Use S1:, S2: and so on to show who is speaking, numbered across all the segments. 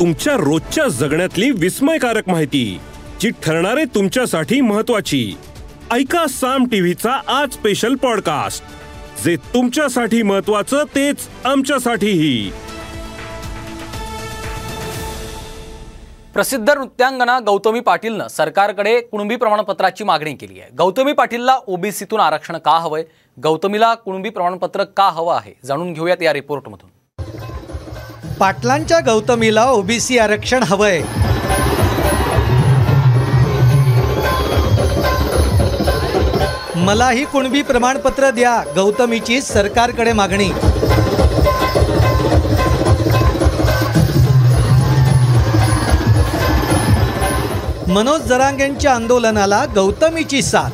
S1: तुमच्या रोजच्या जगण्यातली विस्मयकारक माहिती जी ठरणारे तुमच्यासाठी महत्वाची ऐका साम टीव्हीचा आज स्पेशल पॉडकास्ट जे तुमच्यासाठी महत्वाचं तेच आमच्यासाठीही.
S2: प्रसिद्ध नृत्यांगना गौतमी पाटीलनं सरकारकडे कुणबी प्रमाणपत्राची मागणी केली आहे. गौतमी पाटीलला ओबीसीतून आरक्षण का हवंय? गौतमीला कुणबी प्रमाणपत्र का हवं आहे? जाणून घेऊयात या रिपोर्टमधून
S3: पाटलांच्या गौतमीला ओबीसी आरक्षण हवंय. मलाही कुणबी प्रमाणपत्र द्या गौतमीची सरकारकडे मागणी. मनोज जरांगेंच्या आंदोलनाला गौतमीची साथ.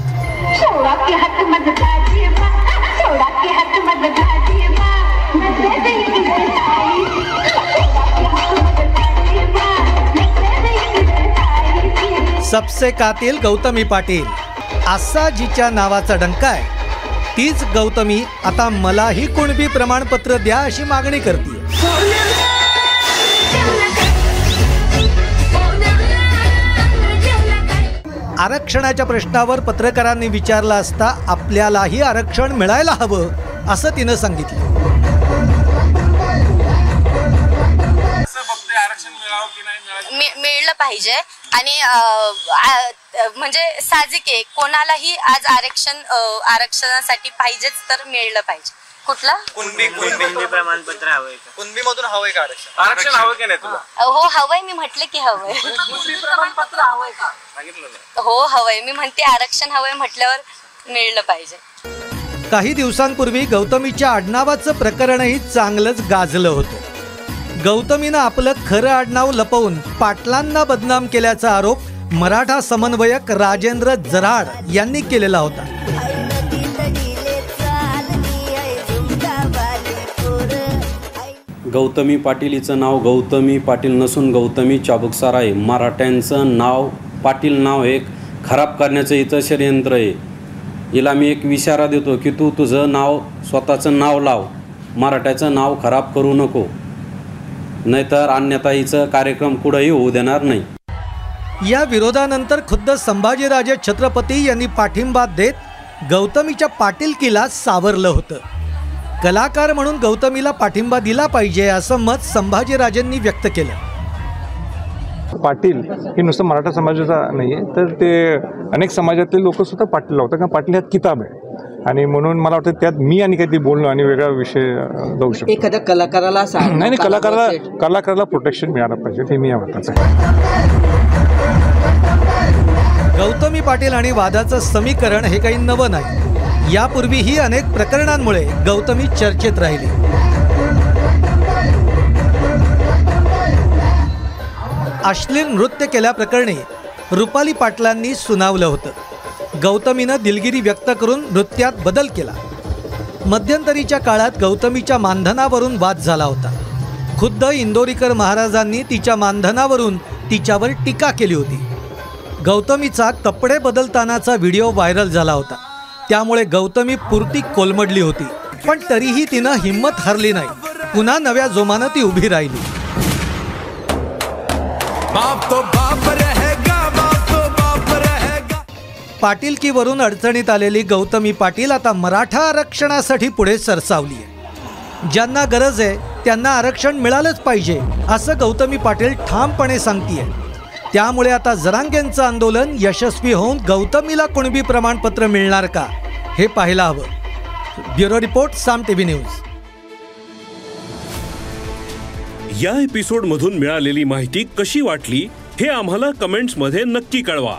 S4: आई
S3: सबसे कातील गौतमी पाटील. आसाजीच्या नावाचा डंका आहे. तीच गौतमी आता मलाही कुणबी प्रमाणपत्र द्या अशी मागणी करते आरक्षणाच्या प्रश्नावर पत्रकारांनी विचारला असता आपल्यालाही आरक्षण मिळायला हवं असं तिनं सांगितलं.
S5: मि- मिळलं पाहिजे. आणि म्हणजे साहजिक आहे. कोणालाही आज आरक्षण आरक्षणासाठी पाहिजेच तर मिळलं पाहिजे. कुठलं?
S6: कुणबी कुणबी. प्रमाणपत्र हवंय का?
S7: कुणबी मधून हवंय का आरक्षण?
S6: आरक्षण हवं की नाही तुला?
S5: हो हवंय. मी म्हटलं की हवंय. हो हवंय. मी म्हणते आरक्षण हवंय म्हटल्यावर मिळलं पाहिजे.
S3: काही दिवसांपूर्वी गौतमीच्या आडनावाचं प्रकरणही चांगलंच गाजलं होतं. गौतमीनं आपलं खरं आडनाव लपवून पाटलांना बदनाम केल्याचा आरोप मराठा समन्वयक राजेंद्र जराड यांनी केलेला होता.
S8: गौतमी पाटील हिचं नाव गौतमी पाटील नसून गौतमी चाबुकसार आहे. मराठ्यांचं नाव पाटील नाव हे खराब करण्याचं हिचं षडयंत्र आहे. हिला मी एक विचारा देतो की तू तुझं नाव स्वतःचं नाव लाव. मराठ्याचं नाव खराब करू नको. नाहीतर अन्यथा हिचं कार्यक्रम कुठंही होऊ देणार नाही.
S3: या विरोधानंतर खुद्द संभाजीराजे छत्रपती यांनी पाठिंबा देत गौतमीच्या पाटीलकीला सावरलं होतं. कलाकार म्हणून गौतमीला पाठिंबा दिला पाहिजे असं मत संभाजीराजेंनी व्यक्त केलं.
S9: पाटील हे नुसतं मराठा समाजाचा नाही आहे तर ते अनेक समाजातले लोक सुद्धा पाटील लावतात कारण पाटील ह्यात किताब आहे. आणि म्हणून मला वाटतं त्यात मी आणि काहीतरी बोलणं आणि वेगळा विषय जाऊ शकतो.
S10: एखाद्या कलाकाराला
S9: नाही नाही कलाकाराला कलाकाराला प्रोटेक्शन मिळालं पाहिजे हे मी मताचं आहे.
S3: गौतमी पाटील आणि वादाचं समीकरण हे काही नवं नाही. यापूर्वीही अनेक प्रकरणांमुळे गौतमी चर्चेत राहिली. अश्लील नृत्य केल्याप्रकरणी रुपाली पाटलांनी सुनावलं होतं. गौतमीनं दिलगिरी व्यक्त करून नृत्यात बदल केला. मध्यंतरीच्या काळात गौतमीच्या मानधनावरून वाद झाला होता. खुद्द इंदोरीकर महाराजांनी तिच्या मानधनावरून तिच्यावर टीका केली होती. गौतमीचा कपडे बदलतानाचा व्हिडिओ व्हायरल झाला होता. त्यामुळे गौतमी पुरती कोलमडली होती. पण तरीही तिनं हिंमत हरली नाही. पुन्हा नव्या जोमानं ती उभी राहिली. बाप तो बापरे पाटीलकीवरून अडचणीत आलेली गौतमी पाटील आता मराठा आरक्षणासाठी पुढे सरसावली आहे ज्यांना गरज आहे त्यांना आरक्षण मिळालंच पाहिजे असं गौतमी पाटील ठामपणे सांगतीये. त्यामुळे आता जरांगेंचं आंदोलन यशस्वी होऊन गौतमीला कुणबी प्रमाणपत्र मिळणार का हे पाहायला हवं. Bureau report Saam TV news.
S1: या एपिसोडमधून मिळालेली माहिती कशी वाटली हे आम्हाला कमेंट्समध्ये नक्की कळवा.